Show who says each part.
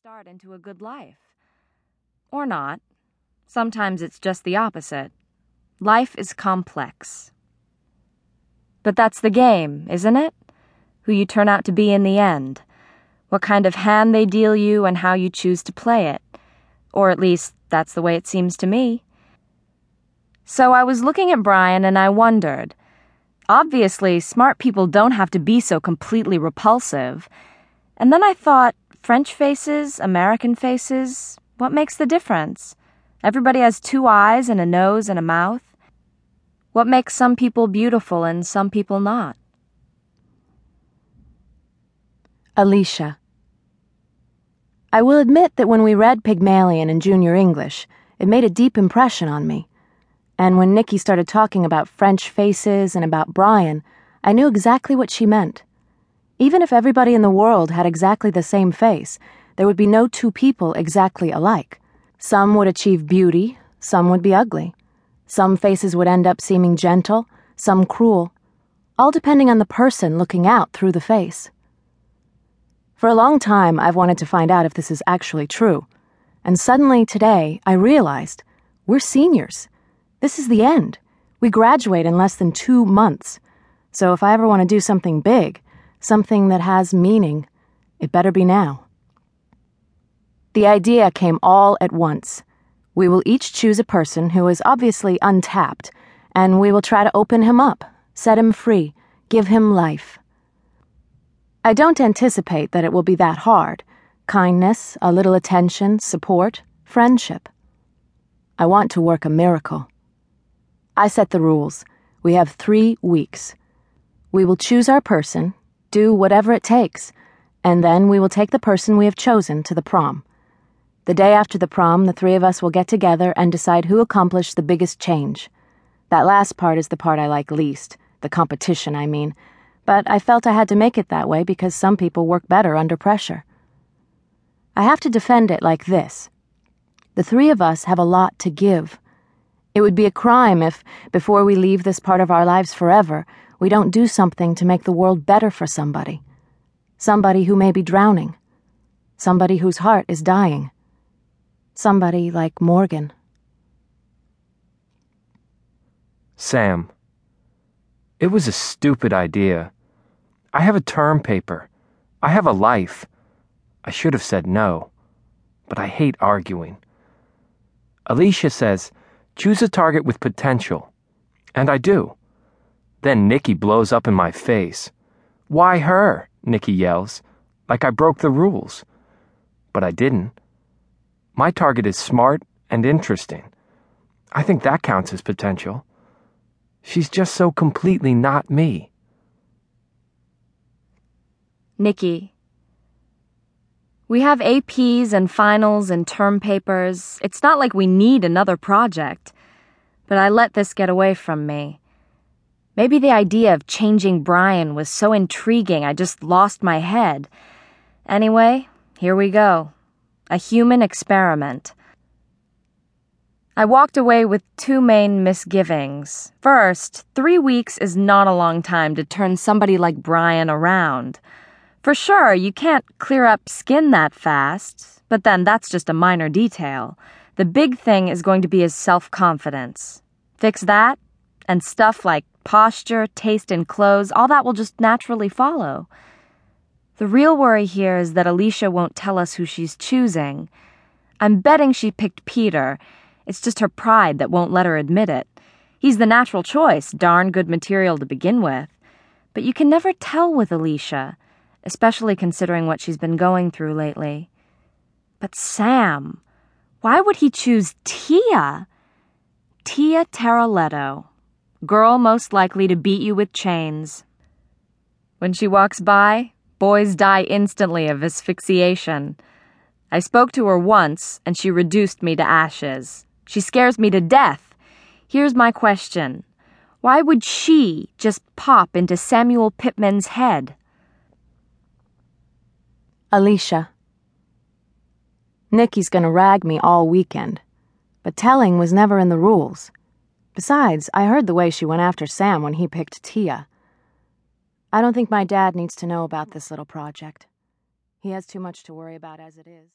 Speaker 1: start into a good life. Or not. Sometimes it's just the opposite. Life is complex. But that's the game, isn't it? Who you turn out to be in the end. What kind of hand they deal you and how you choose to play it. Or at least, that's the way it seems to me. So I was looking at Brian and I wondered. Obviously, smart people don't have to be so completely repulsive. And then I thought, French faces, American faces, what makes the difference? Everybody has two eyes and a nose and a mouth. What makes some people beautiful and some people not?
Speaker 2: Alicia. I will admit that when we read Pygmalion in junior English, it made a deep impression on me. And when Nikki started talking about French faces and about Brian, I knew exactly what she meant. Even if everybody in the world had exactly the same face, there would be no two people exactly alike. Some would achieve beauty, some would be ugly. Some faces would end up seeming gentle, some cruel, all depending on the person looking out through the face. For a long time, I've wanted to find out if this is actually true. And suddenly today, I realized we're seniors. This is the end. We graduate in less than two months. So if I ever want to do something big, something that has meaning, it better be now. The idea came all at once. We will each choose a person who is obviously untapped, and we will try to open him up, set him free, give him life. I don't anticipate that it will be that hard kindness, a little attention, support, friendship. I want to work a miracle. I set the rules. We have three weeks. We will choose our person, do whatever it takes, and then we will take the person we have chosen to the prom. The day after the prom, the three of us will get together and decide who accomplished the biggest change. That last part is the part I like least, the competition, I mean, but I felt I had to make it that way because some people work better under pressure. I have to defend it like this the three of us have a lot to give. It would be a crime if, before we leave this part of our lives forever, we don't do something to make the world better for somebody. Somebody who may be drowning. Somebody whose heart is dying. Somebody like Morgan.
Speaker 3: Sam. It was a stupid idea. I have a term paper. I have a life. I should have said no. But I hate arguing. Alicia says, choose a target with potential. And I do. Then Nikki blows up in my face. Why her? Nikki yells, like I broke the rules. But I didn't. My target is smart and interesting. I think that counts as potential. She's just so completely not me.
Speaker 1: Nikki. We have APs and finals and term papers. It's not like we need another project. But I let this get away from me. Maybe the idea of changing Brian was so intriguing I just lost my head. Anyway, here we go. A human experiment. I walked away with two main misgivings. First, three weeks is not a long time to turn somebody like Brian around. For sure, you can't clear up skin that fast, but then that's just a minor detail. The big thing is going to be his self confidence. Fix that, and stuff like posture, taste in clothes, all that will just naturally follow. The real worry here is that Alicia won't tell us who she's choosing. I'm betting she picked Peter. It's just her pride that won't let her admit it. He's the natural choice, darn good material to begin with. But you can never tell with Alicia, especially considering what she's been going through lately. But Sam, why would he choose Tia? Tia Taraletto girl most likely to beat you with chains. When she walks by, boys die instantly of asphyxiation. I spoke to her once, and she reduced me to ashes. She scares me to death. Here's my question Why would she just pop into Samuel Pittman's head?
Speaker 2: Alicia. Nikki's gonna rag me all weekend, but telling was never in the rules. Besides, I heard the way she went after Sam when he picked Tia. I don't think my dad needs to know about this little project. He has too much to worry about as it is.